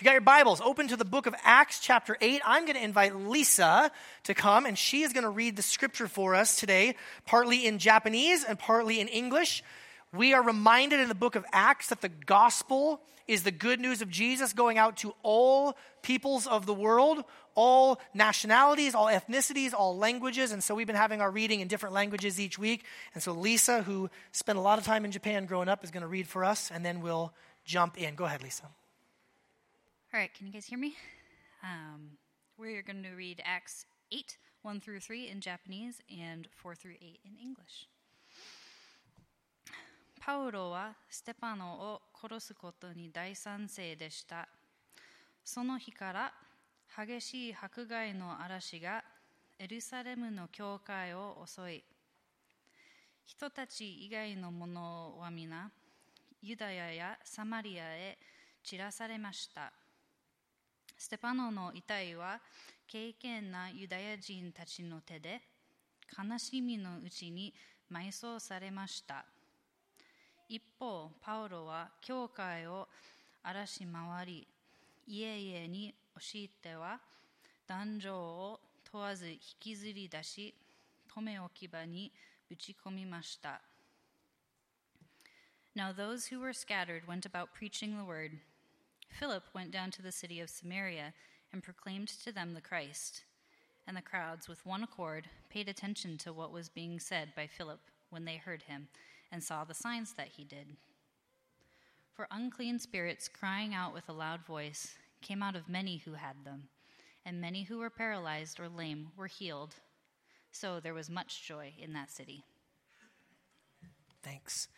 If you got your Bibles, open to the book of Acts, chapter 8. I'm going to invite Lisa to come, and she is going to read the scripture for us today, partly in Japanese and partly in English. We are reminded in the book of Acts that the gospel is the good news of Jesus going out to all peoples of the world, all nationalities, all ethnicities, all languages. And so we've been having our reading in different languages each week. And so Lisa, who spent a lot of time in Japan growing up, is going to read for us, and then we'll jump in. Go ahead, Lisa. All right, can you guys hear me? Um, we're going to read Acts 8, 1 through 3 in Japanese and 4 through 8 in English. パウロはステパノを殺すことに大賛成でした。その日から激しい迫害の嵐がエルサレムの教会を襲い、人たち以外の者は皆、ユダヤやサマリアへ散らされました。ステパノの遺体は敬虔なユダヤ人たちの手で悲しみのうちに埋葬されました。一方パウロは教会を荒らし回り家々に押し入っては男女を問わず引きずり出し留め置き場にぶち込みました。Now those who were scattered went about preaching the word. Philip went down to the city of Samaria and proclaimed to them the Christ. And the crowds, with one accord, paid attention to what was being said by Philip when they heard him and saw the signs that he did. For unclean spirits, crying out with a loud voice, came out of many who had them, and many who were paralyzed or lame were healed. So there was much joy in that city. Thanks.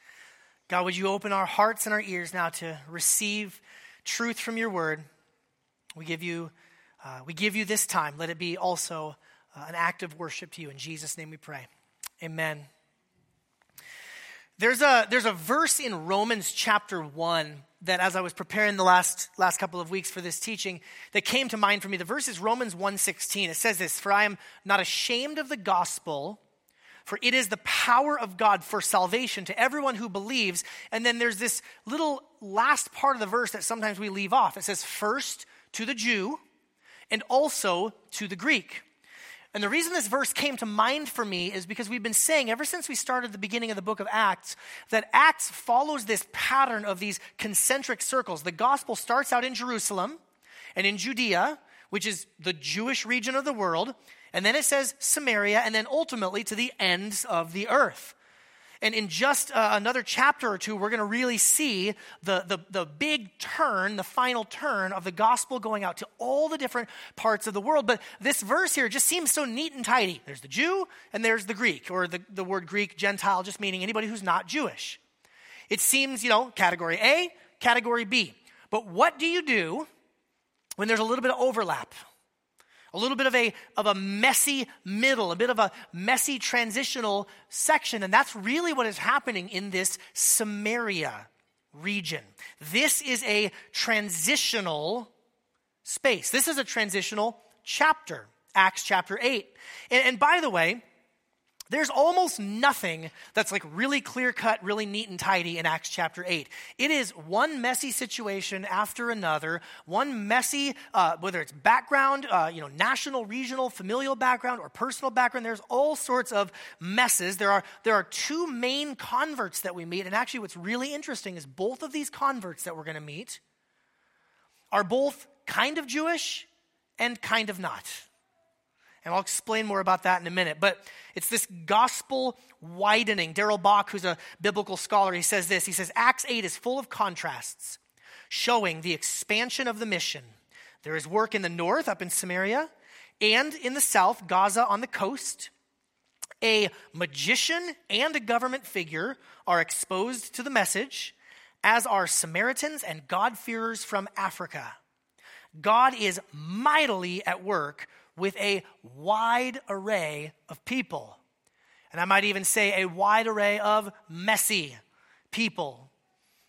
God, would you open our hearts and our ears now to receive truth from your word. We give you, uh, we give you this time. Let it be also uh, an act of worship to you. In Jesus' name we pray. Amen. There's a, there's a verse in Romans chapter 1 that as I was preparing the last, last couple of weeks for this teaching that came to mind for me. The verse is Romans 1.16. It says this, For I am not ashamed of the gospel, for it is the power of God for salvation to everyone who believes. And then there's this little last part of the verse that sometimes we leave off. It says, first to the Jew and also to the Greek. And the reason this verse came to mind for me is because we've been saying ever since we started the beginning of the book of Acts that Acts follows this pattern of these concentric circles. The gospel starts out in Jerusalem and in Judea, which is the Jewish region of the world. And then it says Samaria, and then ultimately to the ends of the earth. And in just uh, another chapter or two, we're going to really see the, the, the big turn, the final turn of the gospel going out to all the different parts of the world. But this verse here just seems so neat and tidy. There's the Jew and there's the Greek, or the, the word Greek, Gentile, just meaning anybody who's not Jewish. It seems, you know, category A, category B. But what do you do when there's a little bit of overlap? A little bit of a, of a messy middle, a bit of a messy transitional section. And that's really what is happening in this Samaria region. This is a transitional space. This is a transitional chapter, Acts chapter 8. And, and by the way, there's almost nothing that's like really clear cut, really neat and tidy in Acts chapter 8. It is one messy situation after another, one messy, uh, whether it's background, uh, you know, national, regional, familial background, or personal background, there's all sorts of messes. There are, there are two main converts that we meet. And actually, what's really interesting is both of these converts that we're going to meet are both kind of Jewish and kind of not. And I'll explain more about that in a minute. But it's this gospel widening. Darrell Bock, who's a biblical scholar, he says this. He says, Acts 8 is full of contrasts, showing the expansion of the mission. There is work in the north, up in Samaria, and in the south, Gaza on the coast. A magician and a government figure are exposed to the message, as are Samaritans and God-fearers from Africa. God is mightily at work with a wide array of people. And I might even say a wide array of messy people.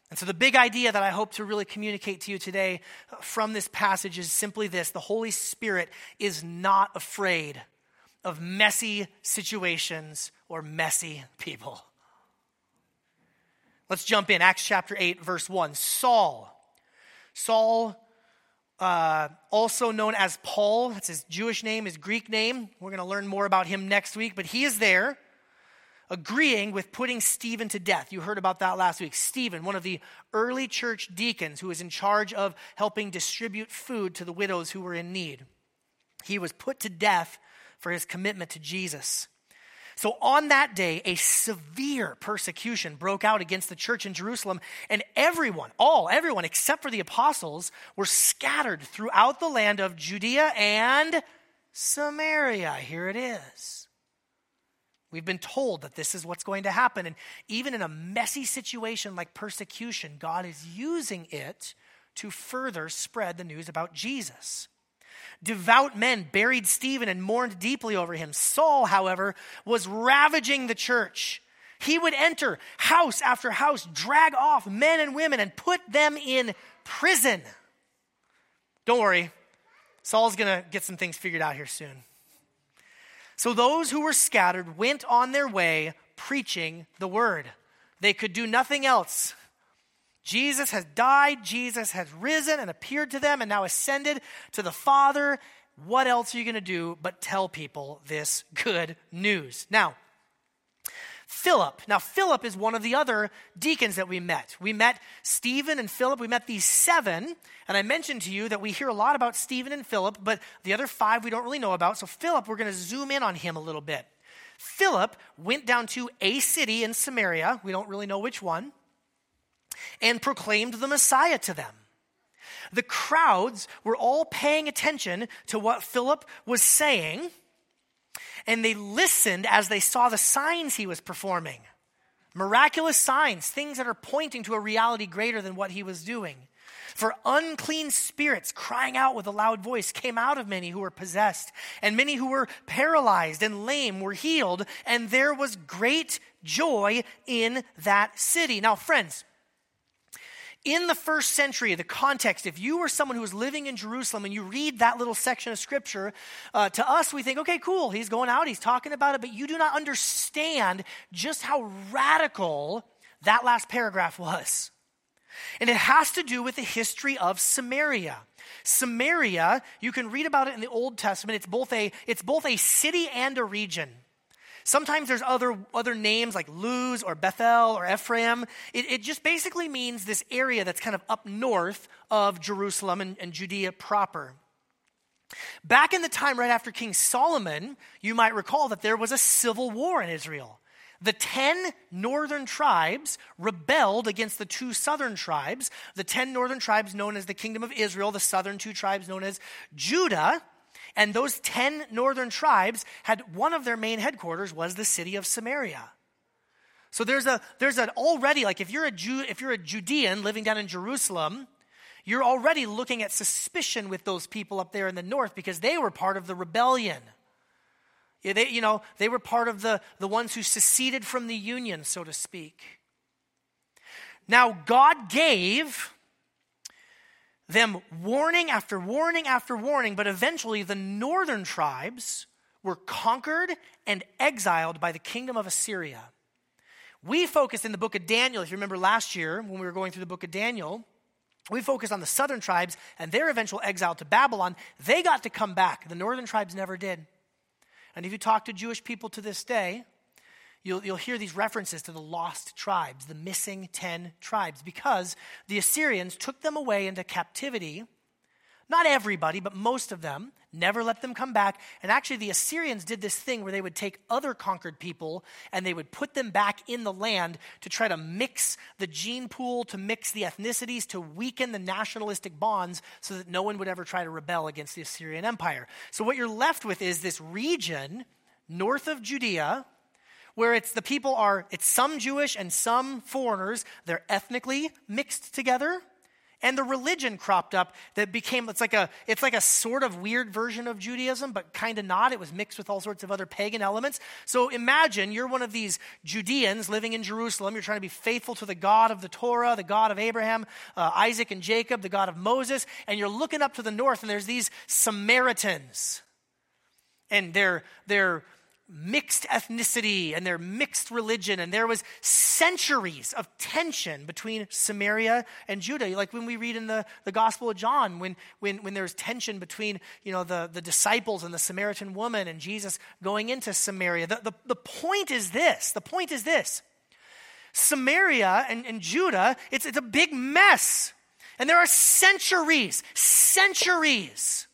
And so, the big idea that I hope to really communicate to you today from this passage is simply this the Holy Spirit is not afraid of messy situations or messy people. Let's jump in. Acts chapter 8, verse 1. Saul. Saul uh, also known as Paul. That's his Jewish name, his Greek name. We're going to learn more about him next week, but he is there agreeing with putting Stephen to death. You heard about that last week. Stephen, one of the early church deacons who was in charge of helping distribute food to the widows who were in need. He was put to death for his commitment to Jesus. So on that day, a severe persecution broke out against the church in Jerusalem, and everyone, all, everyone except for the apostles, were scattered throughout the land of Judea and Samaria. Here it is. We've been told that this is what's going to happen. And even in a messy situation like persecution, God is using it to further spread the news about Jesus. Devout men buried Stephen and mourned deeply over him. Saul, however, was ravaging the church. He would enter house after house, drag off men and women, and put them in prison. Don't worry, Saul's going to get some things figured out here soon. So those who were scattered went on their way preaching the word. They could do nothing else. Jesus has died, Jesus has risen and appeared to them and now ascended to the Father. What else are you going to do but tell people this good news? Now, Philip. Now, Philip is one of the other deacons that we met. We met Stephen and Philip. We met these seven. And I mentioned to you that we hear a lot about Stephen and Philip, but the other five we don't really know about. So, Philip, we're going to zoom in on him a little bit. Philip went down to a city in Samaria. We don't really know which one and proclaimed the Messiah to them. The crowds were all paying attention to what Philip was saying, and they listened as they saw the signs he was performing miraculous signs, things that are pointing to a reality greater than what he was doing. For unclean spirits crying out with a loud voice came out of many who were possessed, and many who were paralyzed and lame were healed, and there was great joy in that city. Now, friends, in the first century, the context, if you were someone who was living in Jerusalem and you read that little section of scripture, uh, to us, we think, okay, cool, he's going out, he's talking about it, but you do not understand just how radical that last paragraph was. And it has to do with the history of Samaria. Samaria, you can read about it in the Old Testament. It's both a, it's both a city and a region. Sometimes there's other, other names like Luz or Bethel or Ephraim. It, it just basically means this area that's kind of up north of Jerusalem and, and Judea proper. Back in the time right after King Solomon, you might recall that there was a civil war in Israel. The 10 northern tribes rebelled against the two southern tribes. The 10 northern tribes known as the kingdom of Israel, the southern two tribes known as Judah. And those 10 northern tribes had one of their main headquarters was the city of Samaria. So there's a there's an already like if you're a Jew if you're a Judean living down in Jerusalem, you're already looking at suspicion with those people up there in the north because they were part of the rebellion. They, you know, they were part of the, the ones who seceded from the union, so to speak. Now, God gave them warning after warning after warning, but eventually the northern tribes were conquered and exiled by the kingdom of Assyria. We focused in the book of Daniel, if you remember last year when we were going through the book of Daniel, we focused on the southern tribes and their eventual exile to Babylon. They got to come back. The northern tribes never did. And if you talk to Jewish people to this day, you'll, you'll hear these references to the lost tribes, the missing 10 tribes, because the Assyrians took them away into captivity. Not everybody, but most of them, never let them come back. And actually, the Assyrians did this thing where they would take other conquered people and they would put them back in the land to try to mix the gene pool, to mix the ethnicities, to weaken the nationalistic bonds so that no one would ever try to rebel against the Assyrian Empire. So, what you're left with is this region north of Judea where it's the people are, it's some Jewish and some foreigners. They're ethnically mixed together. And the religion cropped up that became, it's like a, it's like a sort of weird version of Judaism, but kind of not. It was mixed with all sorts of other pagan elements. So imagine you're one of these Judeans living in Jerusalem. You're trying to be faithful to the God of the Torah, the God of Abraham, uh, Isaac, and Jacob, the God of Moses. And you're looking up to the north, and there's these Samaritans. And they're, they're mixed ethnicity and their mixed religion, and there was centuries of tension between Samaria and Judah. Like when we read in the, the Gospel of John, when, when, when there's tension between you know, the, the disciples and the Samaritan woman and Jesus going into Samaria. The, the, the point is this the point is this Samaria and, and Judah, it's, it's a big mess. And there are centuries, centuries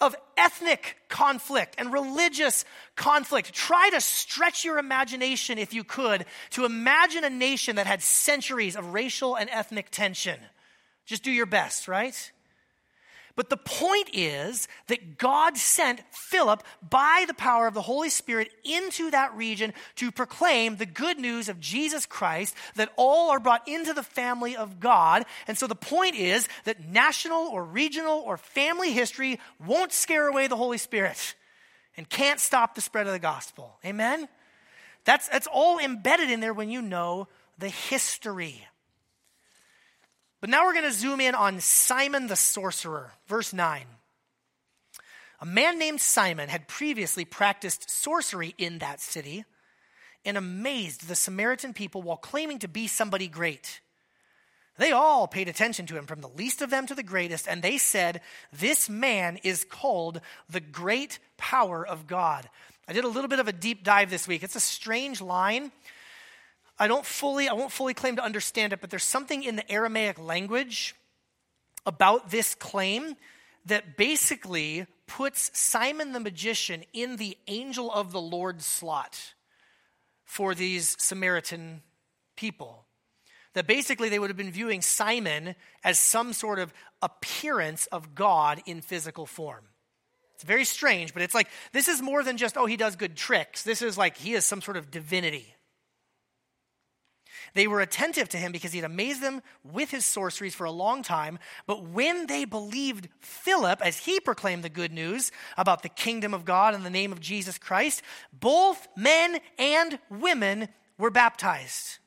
of ethnic conflict and religious conflict. Try to stretch your imagination, if you could, to imagine a nation that had centuries of racial and ethnic tension. Just do your best, right? But the point is that God sent Philip by the power of the Holy Spirit into that region to proclaim the good news of Jesus Christ, that all are brought into the family of God. And so the point is that national or regional or family history won't scare away the Holy Spirit and can't stop the spread of the gospel. Amen? That's, that's all embedded in there when you know the history. But now we're going to zoom in on Simon the sorcerer, verse 9. A man named Simon had previously practiced sorcery in that city and amazed the Samaritan people while claiming to be somebody great. They all paid attention to him, from the least of them to the greatest, and they said, This man is called the great power of God. I did a little bit of a deep dive this week. It's a strange line I don't fully, I won't fully claim to understand it, but there's something in the Aramaic language about this claim that basically puts Simon the magician in the angel of the Lord slot for these Samaritan people. That basically they would have been viewing Simon as some sort of appearance of God in physical form. It's very strange, but it's like this is more than just, oh, he does good tricks. This is like he is some sort of divinity. They were attentive to him because he had amazed them with his sorceries for a long time. But when they believed Philip as he proclaimed the good news about the kingdom of God in the name of Jesus Christ, both men and women were baptized.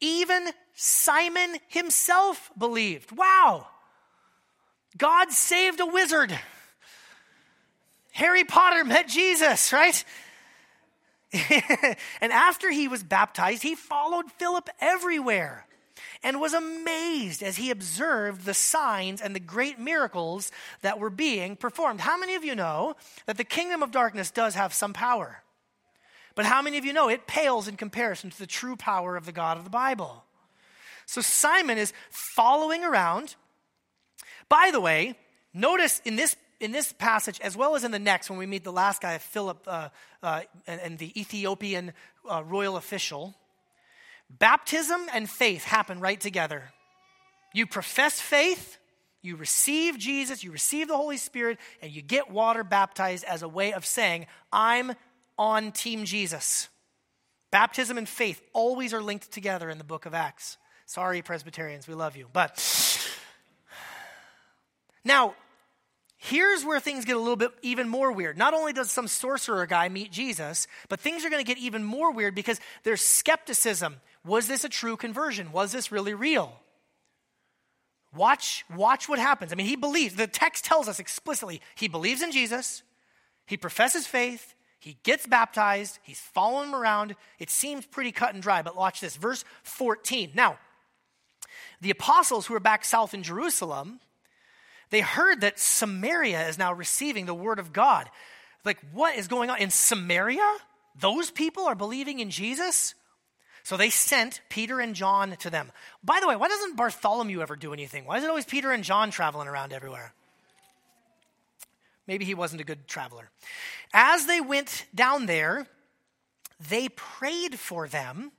Even Simon himself believed. Wow! God saved a wizard. Harry Potter met Jesus, right? and after he was baptized, he followed Philip everywhere and was amazed as he observed the signs and the great miracles that were being performed. How many of you know that the kingdom of darkness does have some power? But how many of you know it pales in comparison to the true power of the God of the Bible? So Simon is following around. By the way, notice in this in this passage, as well as in the next, when we meet the last guy, Philip, uh, uh, and, and, the Ethiopian uh, royal official, baptism and faith happen right together. You profess faith, you receive Jesus, you receive the Holy Spirit, and you get water baptized as a way of saying, I'm on Team Jesus. Baptism and faith always are linked together in the book of Acts. Sorry, Presbyterians, we love you. But now, Here's where things get a little bit even more weird. Not only does some sorcerer guy meet Jesus, but things are going to get even more weird because there's skepticism. Was this a true conversion? Was this really real? Watch, watch what happens. I mean, he believes, the text tells us explicitly, he believes in Jesus, he professes faith, he gets baptized, he's following him around. It seems pretty cut and dry, but watch this. Verse 14. Now, the apostles who are back south in Jerusalem, they heard that Samaria is now receiving the word of God. Like, what is going on? In Samaria? Those people are believing in Jesus? So they sent Peter and John to them. By the way, why doesn't Bartholomew ever do anything? Why is it always Peter and John traveling around everywhere? Maybe he wasn't a good traveler. As they went down there, they prayed for them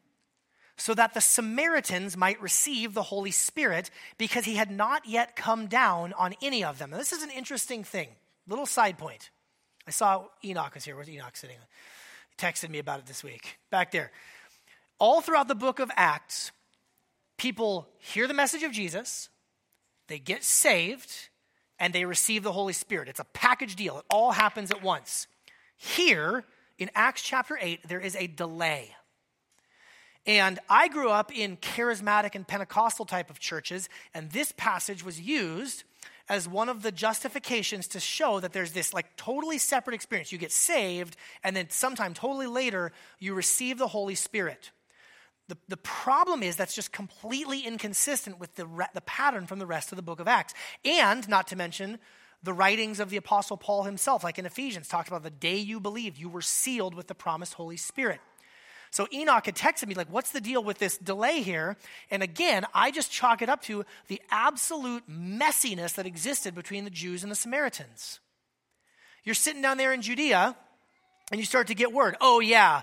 so that the Samaritans might receive the Holy Spirit because he had not yet come down on any of them. Now, this is an interesting thing. Little side point. I saw Enoch was here. Where's Enoch sitting? He texted me about it this week. Back there. All throughout the book of Acts, people hear the message of Jesus, they get saved, and they receive the Holy Spirit. It's a package deal, it all happens at once. Here, in Acts chapter 8, there is a delay. And I grew up in charismatic and Pentecostal type of churches, and this passage was used as one of the justifications to show that there's this like totally separate experience. You get saved, and then sometime totally later, you receive the Holy Spirit. The, the problem is that's just completely inconsistent with the, re- the pattern from the rest of the book of Acts. And not to mention the writings of the Apostle Paul himself, like in Ephesians, talks about the day you believed, you were sealed with the promised Holy Spirit. So Enoch had texted me, like, what's the deal with this delay here? And again, I just chalk it up to the absolute messiness that existed between the Jews and the Samaritans. You're sitting down there in Judea, and you start to get word, oh, yeah,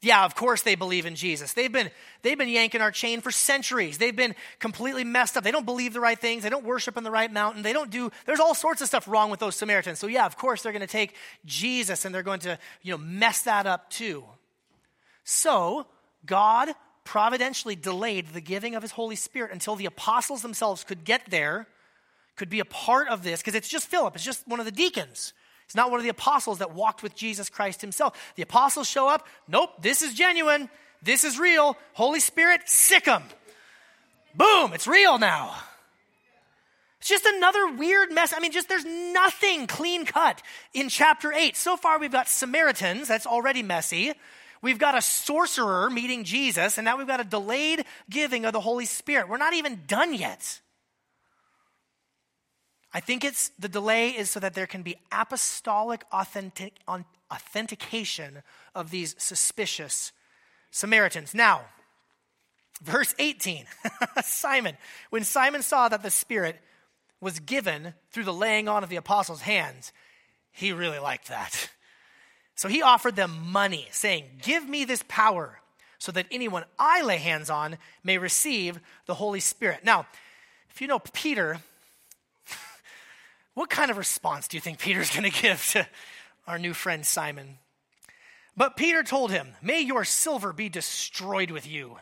yeah, of course they believe in Jesus. They've been, they've been yanking our chain for centuries. They've been completely messed up. They don't believe the right things. They don't worship on the right mountain. They don't do, there's all sorts of stuff wrong with those Samaritans. So, yeah, of course they're going to take Jesus and they're going to, you know, mess that up too. So, God providentially delayed the giving of his Holy Spirit until the apostles themselves could get there, could be a part of this, because it's just Philip, it's just one of the deacons. It's not one of the apostles that walked with Jesus Christ himself. The apostles show up, nope, this is genuine, this is real. Holy Spirit, sick them. Boom, it's real now. It's just another weird mess. I mean, just there's nothing clean cut in chapter 8. So far, we've got Samaritans, that's already messy. We've got a sorcerer meeting Jesus, and now we've got a delayed giving of the Holy Spirit. We're not even done yet. I think it's the delay is so that there can be apostolic authentic, authentication of these suspicious Samaritans. Now, verse 18 Simon, when Simon saw that the Spirit was given through the laying on of the apostles' hands, he really liked that. So he offered them money, saying, Give me this power so that anyone I lay hands on may receive the Holy Spirit. Now, if you know Peter, what kind of response do you think Peter's going to give to our new friend Simon? But Peter told him, May your silver be destroyed with you,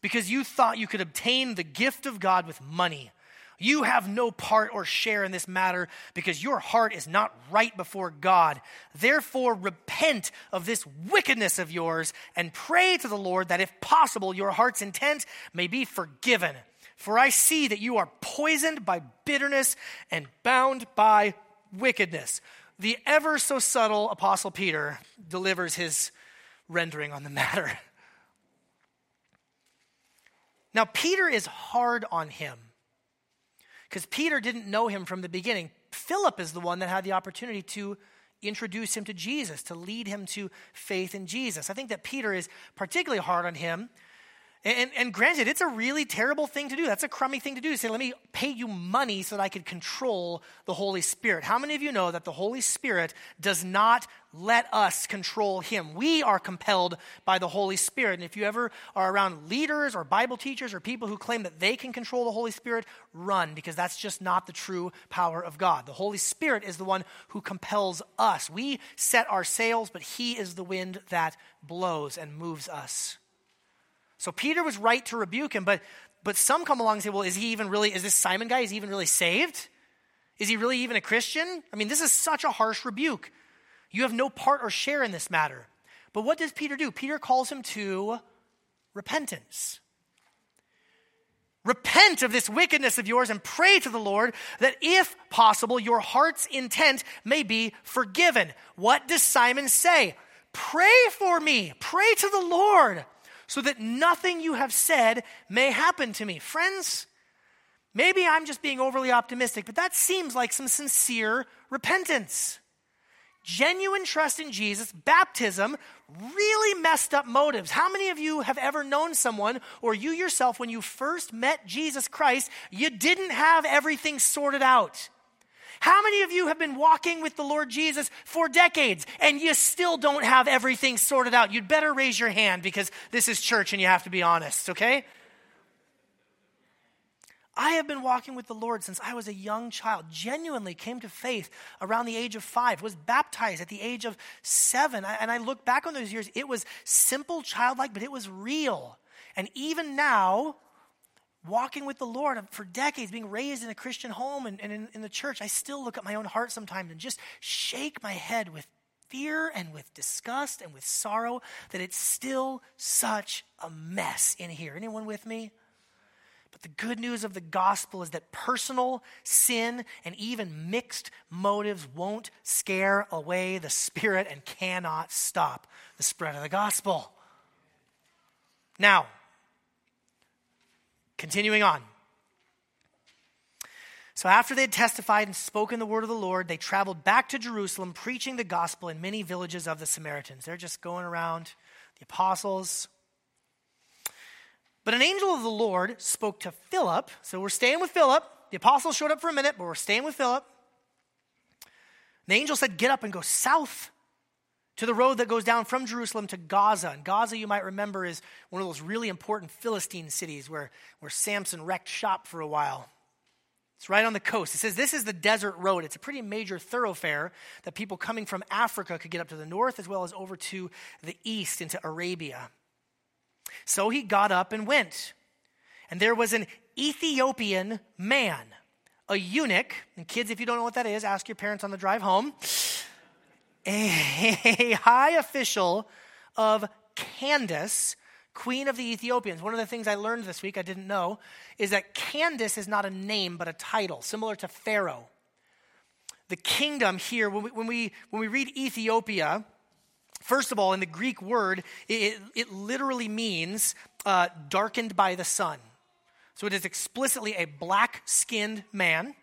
because you thought you could obtain the gift of God with money. You have no part or share in this matter because your heart is not right before God. Therefore, repent of this wickedness of yours and pray to the Lord that, if possible, your heart's intent may be forgiven. For I see that you are poisoned by bitterness and bound by wickedness. The ever so subtle Apostle Peter delivers his rendering on the matter. Now, Peter is hard on him because Peter didn't know him from the beginning. Philip is the one that had the opportunity to introduce him to Jesus, to lead him to faith in Jesus. I think that Peter is particularly hard on him and, and, granted, it's a really terrible thing to do. That's a crummy thing to do. To say, let me pay you money so that I could control the Holy Spirit. How many of you know that the Holy Spirit does not let us control him? We are compelled by the Holy Spirit. And if you ever are around leaders or Bible teachers or people who claim that they can control the Holy Spirit, run because that's just not the true power of God. The Holy Spirit is the one who compels us. We set our sails, but he is the wind that blows and moves us. So Peter was right to rebuke him, but, but some come along and say, well, is he even really, is this Simon guy, is he even really saved? Is he really even a Christian? I mean, this is such a harsh rebuke. You have no part or share in this matter. But what does Peter do? Peter calls him to repentance. Repent of this wickedness of yours and pray to the Lord that, if possible, your heart's intent may be forgiven. What does Simon say? Pray for me. Pray to the Lord so that nothing you have said may happen to me. Friends, maybe I'm just being overly optimistic, but that seems like some sincere repentance. Genuine trust in Jesus, baptism, really messed up motives. How many of you have ever known someone, or you yourself, when you first met Jesus Christ, you didn't have everything sorted out? How many of you have been walking with the Lord Jesus for decades and you still don't have everything sorted out? You'd better raise your hand because this is church and you have to be honest, okay? I have been walking with the Lord since I was a young child, genuinely came to faith around the age of five, was baptized at the age of seven. And I look back on those years, it was simple, childlike, but it was real. And even now, walking with the Lord for decades, being raised in a Christian home and, and in, in, the church, I still look at my own heart sometimes and just shake my head with fear and with disgust and with sorrow that it's still such a mess in here. Anyone with me? But the good news of the gospel is that personal sin and even mixed motives won't scare away the Spirit and cannot stop the spread of the gospel. Now, continuing on. So, after they had testified and spoken the word of the Lord, they traveled back to Jerusalem, preaching the gospel in many villages of the Samaritans. They're just going around, the apostles. But an angel of the Lord spoke to Philip. So, we're staying with Philip. The apostles showed up for a minute, but we're staying with Philip. The angel said, Get up and go south to the road that goes down from Jerusalem to Gaza. And Gaza, you might remember, is one of those really important Philistine cities where, where Samson wrecked shop for a while. It's right on the coast. It says this is the desert road. It's a pretty major thoroughfare that people coming from Africa could get up to the north as well as over to the east into Arabia. So he got up and went. And there was an Ethiopian man, a eunuch. And kids, if you don't know what that is, ask your parents on the drive home. A high official of Candace, queen of the Ethiopians. One of the things I learned this week, I didn't know, is that Candace is not a name, but a title, similar to Pharaoh. The kingdom here, when we, when we, when we read Ethiopia, first of all, in the Greek word, it, it literally means uh, darkened by the sun. So it is explicitly a black skinned man,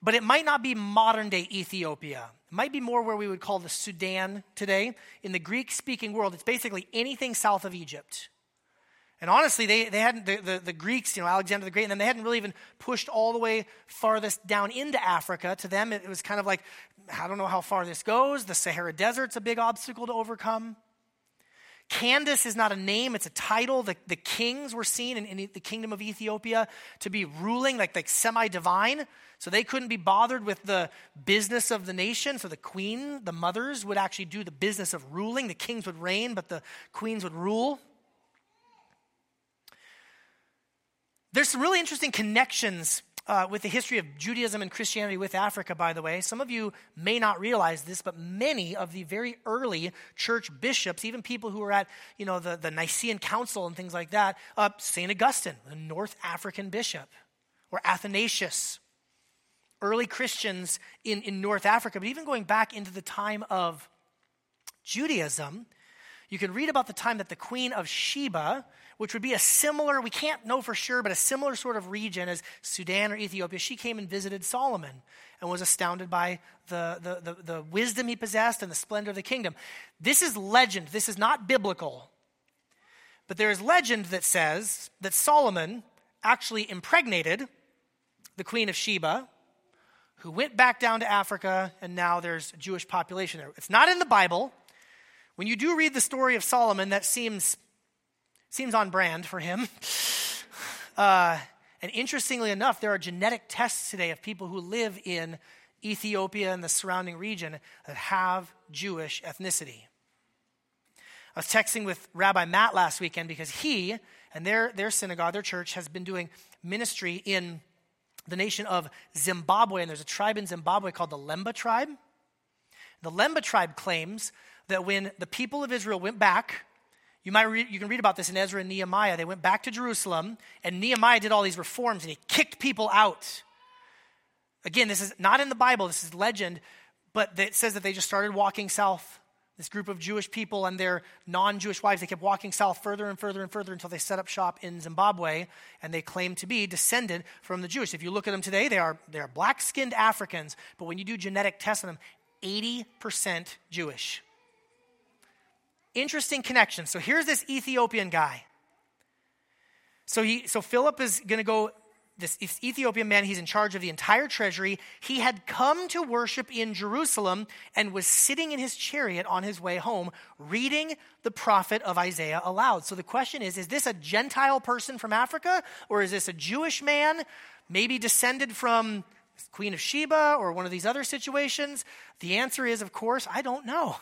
but it might not be modern day Ethiopia. It might be more where we would call the Sudan today. In the Greek speaking world, it's basically anything south of Egypt. And honestly, they, they hadn't, the, the, the, Greeks, you know, Alexander the Great, and then they hadn't really even pushed all the way farthest down into Africa. To them, it, it was kind of like, I don't know how far this goes. The Sahara Desert's a big obstacle to overcome. Candace is not a name, it's a title. The, the kings were seen in, in the kingdom of Ethiopia to be ruling, like, like semi divine. So they couldn't be bothered with the business of the nation. So the queen, the mothers, would actually do the business of ruling. The kings would reign, but the queens would rule. There's some really interesting connections uh, with the history of Judaism and Christianity with Africa, by the way. Some of you may not realize this, but many of the very early church bishops, even people who were at you know, the, the Nicene Council and things like that, uh, St. Augustine, the North African bishop, or Athanasius, early Christians in, in North Africa, but even going back into the time of Judaism, you can read about the time that the Queen of Sheba, which would be a similar, we can't know for sure, but a similar sort of region as Sudan or Ethiopia, she came and visited Solomon and was astounded by the, the, the, the wisdom he possessed and the splendor of the kingdom. This is legend, this is not biblical. But there is legend that says that Solomon actually impregnated the Queen of Sheba, who went back down to Africa, and now there's a Jewish population there. It's not in the Bible. When you do read the story of Solomon, that seems Seems on brand for him. Uh, and interestingly enough, there are genetic tests today of people who live in Ethiopia and the surrounding region that have Jewish ethnicity. I was texting with Rabbi Matt last weekend because he and their, their synagogue, their church, has been doing ministry in the nation of Zimbabwe. And there's a tribe in Zimbabwe called the Lemba tribe. The Lemba tribe claims that when the people of Israel went back you, might you can read about this in Ezra and Nehemiah. They went back to Jerusalem, and Nehemiah did all these reforms, and he kicked people out. Again, this is not in the Bible, this is legend, but it says that they just started walking south. This group of Jewish people and their non Jewish wives, they kept walking south further and further and further until they set up shop in Zimbabwe, and they claim to be descended from the Jewish. If you look at them today, they are, they are black skinned Africans, but when you do genetic tests on them, 80% Jewish. Interesting connection. So here's this Ethiopian guy. So he so Philip is going to go this Ethiopian man, he's in charge of the entire treasury. He had come to worship in Jerusalem and was sitting in his chariot on his way home, reading the prophet of Isaiah aloud. So the question is is this a Gentile person from Africa, or is this a Jewish man, maybe descended from Queen of Sheba or one of these other situations? The answer is, of course, I don't know.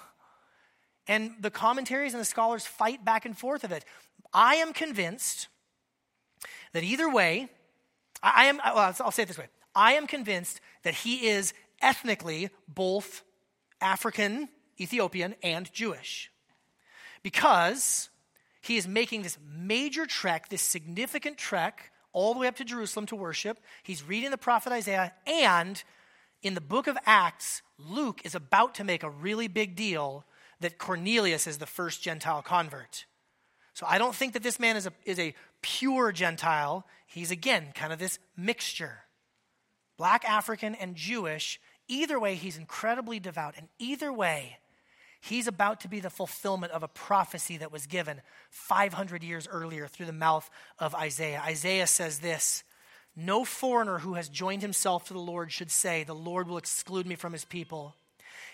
And the commentaries and the scholars fight back and forth of it. I am convinced that either way, I am, well, I'll say it this way I am convinced that he is ethnically both African, Ethiopian, and Jewish. Because he is making this major trek, this significant trek all the way up to Jerusalem to worship. He's reading the prophet Isaiah. And in the book of Acts, Luke is about to make a really big deal that Cornelius is the first Gentile convert. So I don't think that this man is a, is a pure Gentile. He's, again, kind of this mixture black African and Jewish. Either way, he's incredibly devout. And either way, he's about to be the fulfillment of a prophecy that was given 500 years earlier through the mouth of Isaiah. Isaiah says this No foreigner who has joined himself to the Lord should say, The Lord will exclude me from his people.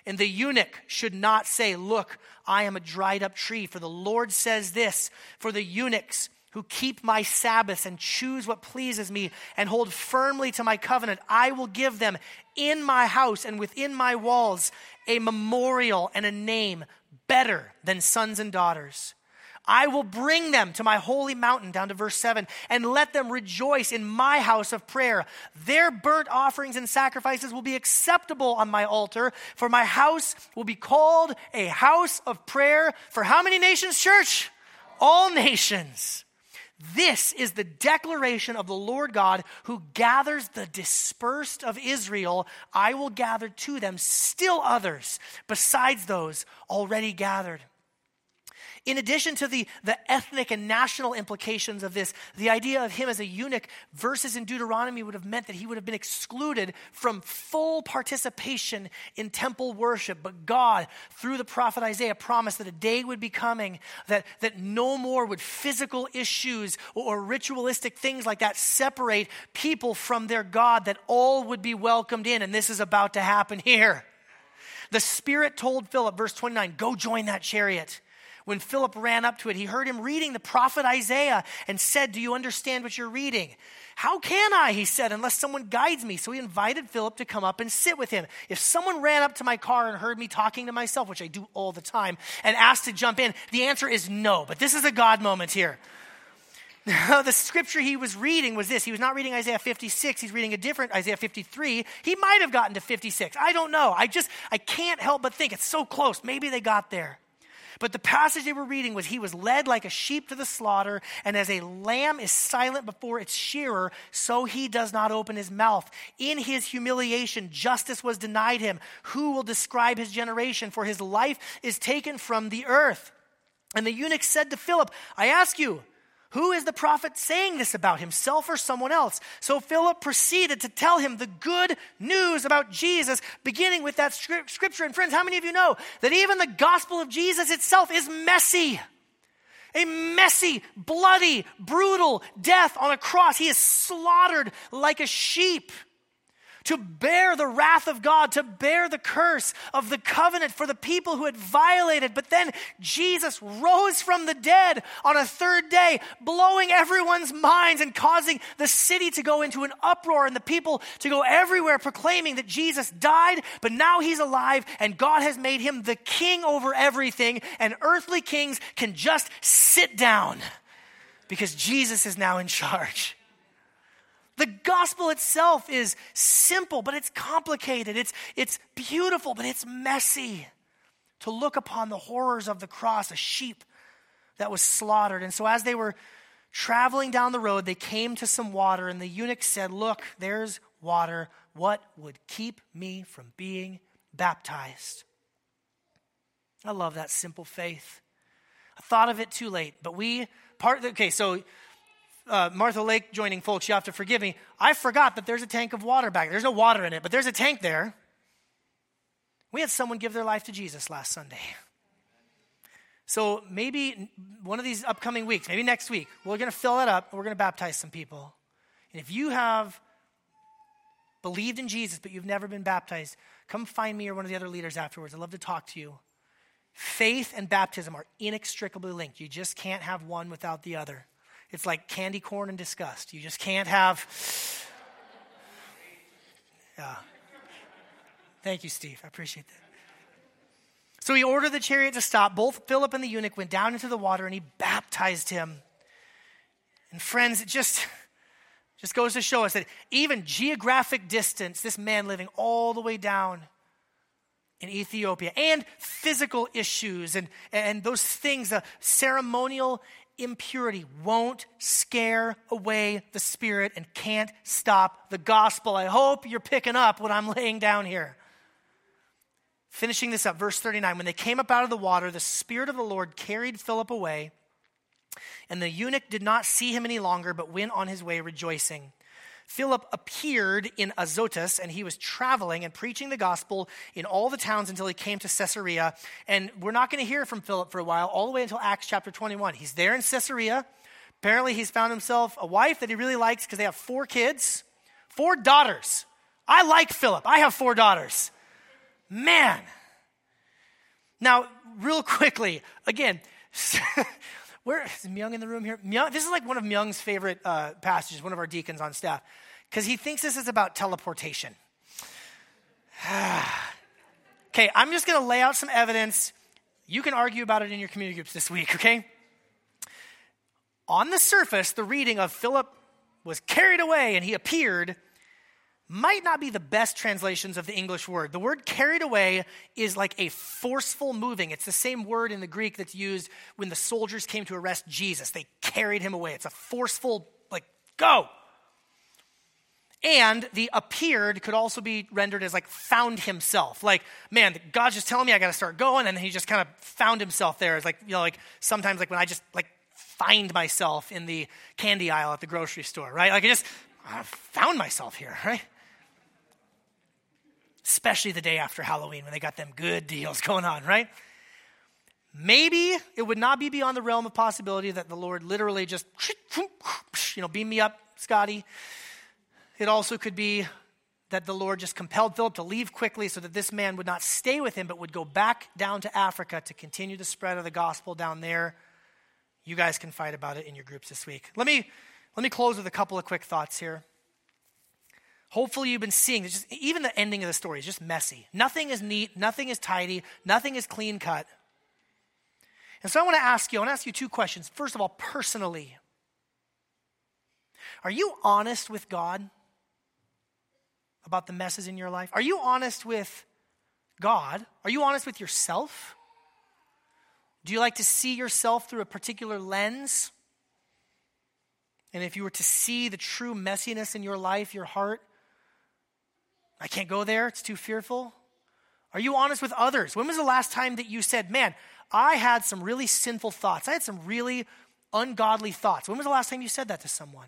And the eunuch should not say, Look, I am a dried up tree. For the Lord says this For the eunuchs who keep my Sabbaths and choose what pleases me and hold firmly to my covenant, I will give them in my house and within my walls a memorial and a name better than sons and daughters. I will bring them to my holy mountain, down to verse 7, and let them rejoice in my house of prayer. Their burnt offerings and sacrifices will be acceptable on my altar, for my house will be called a house of prayer for how many nations, church? All nations. This is the declaration of the Lord God who gathers the dispersed of Israel. I will gather to them still others besides those already gathered. In addition to the, the ethnic and national implications of this, the idea of him as a eunuch verses in Deuteronomy would have meant that he would have been excluded from full participation in temple worship. But God, through the prophet Isaiah, promised that a day would be coming that, that no more would physical issues or, or ritualistic things like that separate people from their God, that all would be welcomed in. And this is about to happen here. The Spirit told Philip, verse 29, go join that chariot. When Philip ran up to it, he heard him reading the prophet Isaiah and said, Do you understand what you're reading? How can I, he said, unless someone guides me? So he invited Philip to come up and sit with him. If someone ran up to my car and heard me talking to myself, which I do all the time, and asked to jump in, the answer is no. But this is a God moment here. Now, the scripture he was reading was this. He was not reading Isaiah 56. He's reading a different Isaiah 53. He might have gotten to 56. I don't know. I just, I can't help but think it's so close. Maybe they got there. But the passage they were reading was He was led like a sheep to the slaughter, and as a lamb is silent before its shearer, so he does not open his mouth. In his humiliation, justice was denied him. Who will describe his generation? For his life is taken from the earth. And the eunuch said to Philip, I ask you, who is the prophet saying this about, himself or someone else? So Philip proceeded to tell him the good news about Jesus, beginning with that scripture. And friends, how many of you know that even the gospel of Jesus itself is messy? A messy, bloody, brutal death on a cross. He is slaughtered like a sheep to bear the wrath of God, to bear the curse of the covenant for the people who had violated. But then Jesus rose from the dead on a third day, blowing everyone's minds and causing the city to go into an uproar and the people to go everywhere proclaiming that Jesus died, but now he's alive and God has made him the king over everything, and earthly kings can just sit down because Jesus is now in charge. The gospel itself is simple, but it's complicated. It's, it's beautiful, but it's messy. To look upon the horrors of the cross, a sheep that was slaughtered. And so, as they were traveling down the road, they came to some water, and the eunuch said, Look, there's water. What would keep me from being baptized? I love that simple faith. I thought of it too late, but we, part, okay, so uh, Martha Lake joining folks, you have to forgive me. I forgot that there's a tank of water back there. There's no water in it, but there's a tank there. We had someone give their life to Jesus last Sunday. So maybe one of these upcoming weeks, maybe next week, we're going to fill that up we're going to baptize some people. And if you have believed in Jesus, but you've never been baptized, come find me or one of the other leaders afterwards. I'd love to talk to you. Faith and baptism are inextricably linked. You just can't have one without the other. It's like candy corn and disgust. You just can't have. Yeah. Thank you, Steve. I appreciate that. So he ordered the chariot to stop. Both Philip and the eunuch went down into the water and he baptized him. And friends, it just, just goes to show us that even geographic distance, this man living all the way down in Ethiopia, and physical issues and, and those things, the ceremonial impurity won't scare away the Spirit and can't stop the gospel. I hope you're picking up what I'm laying down here. Finishing this up, verse 39 When they came up out of the water, the Spirit of the Lord carried Philip away, and the eunuch did not see him any longer, but went on his way rejoicing. Philip appeared in Azotus, and he was traveling and preaching the gospel in all the towns until he came to Caesarea. And we're not going to hear from Philip for a while, all the way until Acts chapter 21. He's there in Caesarea. Apparently, he's found himself a wife that he really likes because they have four kids, four daughters. I like Philip. I have four daughters. Man. Now, real quickly, again, where is Myung in the room here? Myung, this is like one of Myung's favorite uh, passages, one of our deacons on staff, because he thinks this is about teleportation. okay, I'm just going to lay out some evidence. You can argue about it in your community groups this week, okay? On the surface, the reading of Philip was carried away and he appeared might not be the best translations of the English word. The word carried away is like a forceful moving. It's the same word in the Greek that's used when the soldiers came to arrest Jesus. They carried him away. It's a forceful, like, go. And the appeared could also be rendered as like found himself. Like, man, God's just telling me I got to start going. And he just kind of found himself there. It's like, you know, like sometimes like when I just like find myself in the candy aisle at the grocery store, right? Like I just I found myself here, right? Especially the day after Halloween when they got them good deals going on, right? Maybe it would not be beyond the realm of possibility that the Lord literally just, you know, beam me up, Scotty. It also could be that the Lord just compelled Philip to leave quickly so that this man would not stay with him, but would go back down to Africa to continue the spread of the gospel down there. You guys can fight about it in your groups this week. Let me, let me close with a couple of quick thoughts here. Hopefully, you've been seeing just, even the ending of the story is just messy. Nothing is neat, nothing is tidy, nothing is clean cut. And so, I want to ask you, I want to ask you two questions. First of all, personally, are you honest with God about the messes in your life? Are you honest with God? Are you honest with yourself? Do you like to see yourself through a particular lens? And if you were to see the true messiness in your life, your heart, I can't go there, it's too fearful. Are you honest with others? When was the last time that you said, Man, I had some really sinful thoughts? I had some really ungodly thoughts. When was the last time you said that to someone?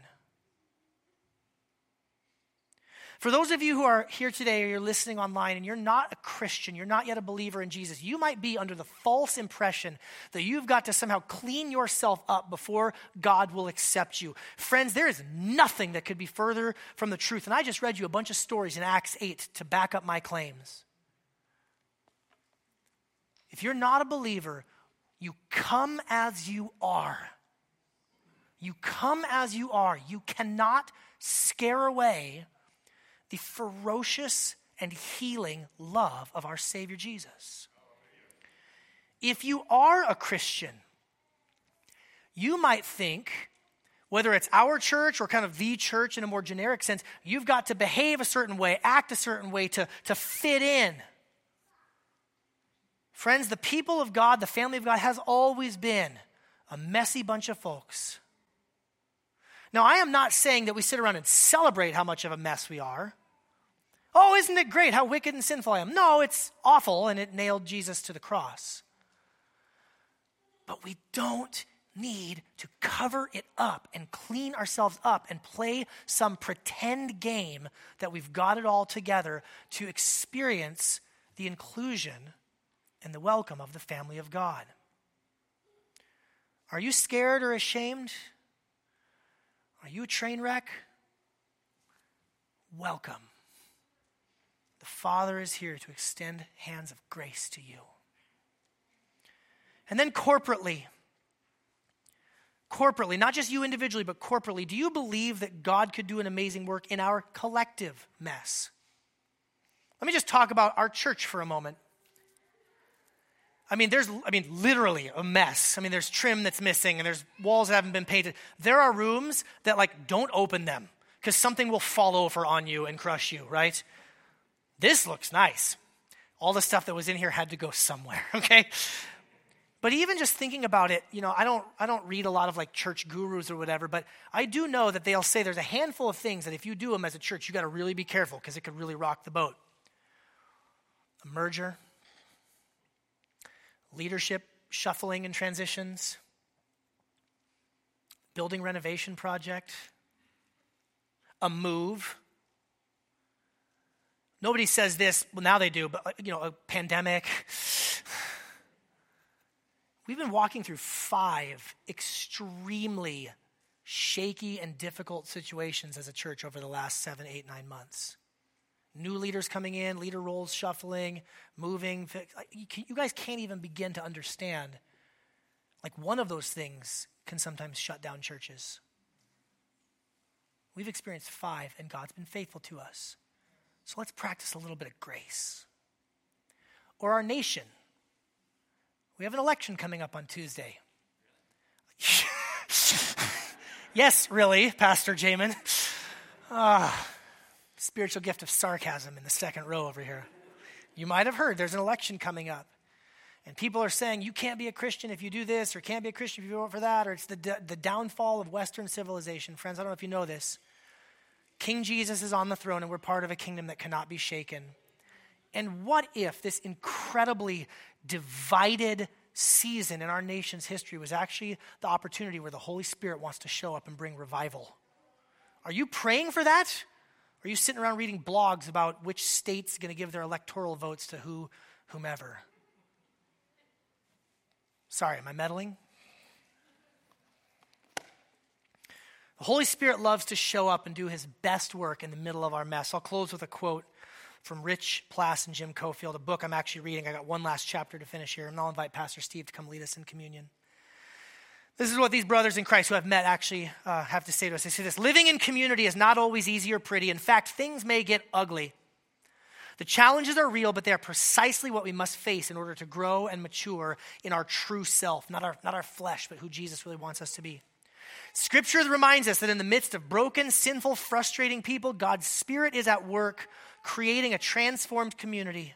For those of you who are here today or you're listening online and you're not a Christian, you're not yet a believer in Jesus, you might be under the false impression that you've got to somehow clean yourself up before God will accept you. Friends, there is nothing that could be further from the truth. And I just read you a bunch of stories in Acts 8 to back up my claims. If you're not a believer, you come as you are. You come as you are. You cannot scare away the ferocious and healing love of our Savior Jesus. If you are a Christian, you might think, whether it's our church or kind of the church in a more generic sense, you've got to behave a certain way, act a certain way to, to fit in. Friends, the people of God, the family of God, has always been a messy bunch of folks. Now, I am not saying that we sit around and celebrate how much of a mess we are. Oh, isn't it great how wicked and sinful I am? No, it's awful, and it nailed Jesus to the cross. But we don't need to cover it up and clean ourselves up and play some pretend game that we've got it all together to experience the inclusion and the welcome of the family of God. Are you scared or ashamed? Are you a train wreck? Welcome. The Father is here to extend hands of grace to you. And then corporately, corporately, not just you individually, but corporately, do you believe that God could do an amazing work in our collective mess? Let me just talk about our church for a moment. I mean, there's, I mean, literally a mess. I mean, there's trim that's missing and there's walls that haven't been painted. There are rooms that, like, don't open them because something will fall over on you and crush you, right? This looks nice. All the stuff that was in here had to go somewhere, okay? But even just thinking about it, you know, I don't, I don't read a lot of like church gurus or whatever, but I do know that they'll say there's a handful of things that if you do them as a church, you got to really be careful because it could really rock the boat. A merger, leadership shuffling and transitions, building renovation project, a move. Nobody says this, well, now they do, but you know, a pandemic. We've been walking through five extremely shaky and difficult situations as a church over the last seven, eight, nine months. New leaders coming in, leader roles shuffling, moving. You guys can't even begin to understand. Like one of those things can sometimes shut down churches. We've experienced five, and God's been faithful to us. So let's practice a little bit of grace. Or our nation. We have an election coming up on Tuesday. yes, really, Pastor Jamin. Ah, spiritual gift of sarcasm in the second row over here. You might have heard there's an election coming up. And people are saying you can't be a Christian if you do this, or can't be a Christian if you vote for that, or it's the, the downfall of Western civilization. Friends, I don't know if you know this. King Jesus is on the throne, and we're part of a kingdom that cannot be shaken. And what if this incredibly divided season in our nation's history was actually the opportunity where the Holy Spirit wants to show up and bring revival? Are you praying for that? Are you sitting around reading blogs about which state's going to give their electoral votes to who, whomever? Sorry, am I meddling? The Holy Spirit loves to show up and do his best work in the middle of our mess. I'll close with a quote from Rich Plass and Jim Cofield, a book I'm actually reading. I got one last chapter to finish here, and I'll invite Pastor Steve to come lead us in communion. This is what these brothers in Christ who I've met actually uh, have to say to us. They say this Living in community is not always easy or pretty. In fact, things may get ugly. The challenges are real, but they are precisely what we must face in order to grow and mature in our true self, not our, not our flesh, but who Jesus really wants us to be. Scripture reminds us that in the midst of broken, sinful, frustrating people, God's Spirit is at work creating a transformed community.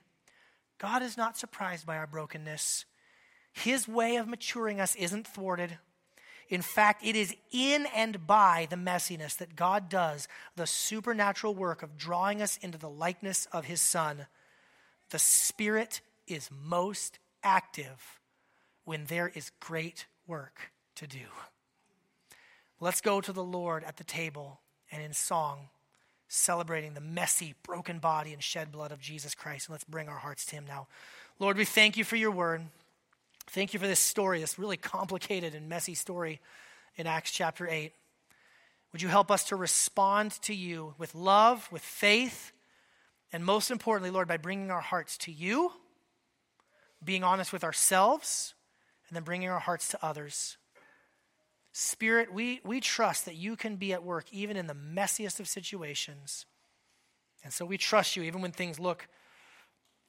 God is not surprised by our brokenness. His way of maturing us isn't thwarted. In fact, it is in and by the messiness that God does the supernatural work of drawing us into the likeness of His Son. The Spirit is most active when there is great work to do. Let's go to the Lord at the table and in song, celebrating the messy, broken body and shed blood of Jesus Christ. And let's bring our hearts to Him now. Lord, we thank you for your word. Thank you for this story, this really complicated and messy story in Acts chapter 8. Would you help us to respond to you with love, with faith, and most importantly, Lord, by bringing our hearts to you, being honest with ourselves, and then bringing our hearts to others. Spirit, we, we trust that you can be at work even in the messiest of situations. And so we trust you even when things look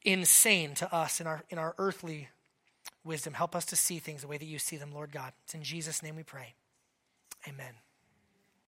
insane to us in our, in our earthly wisdom. Help us to see things the way that you see them, Lord God. It's in Jesus' name we pray. Amen.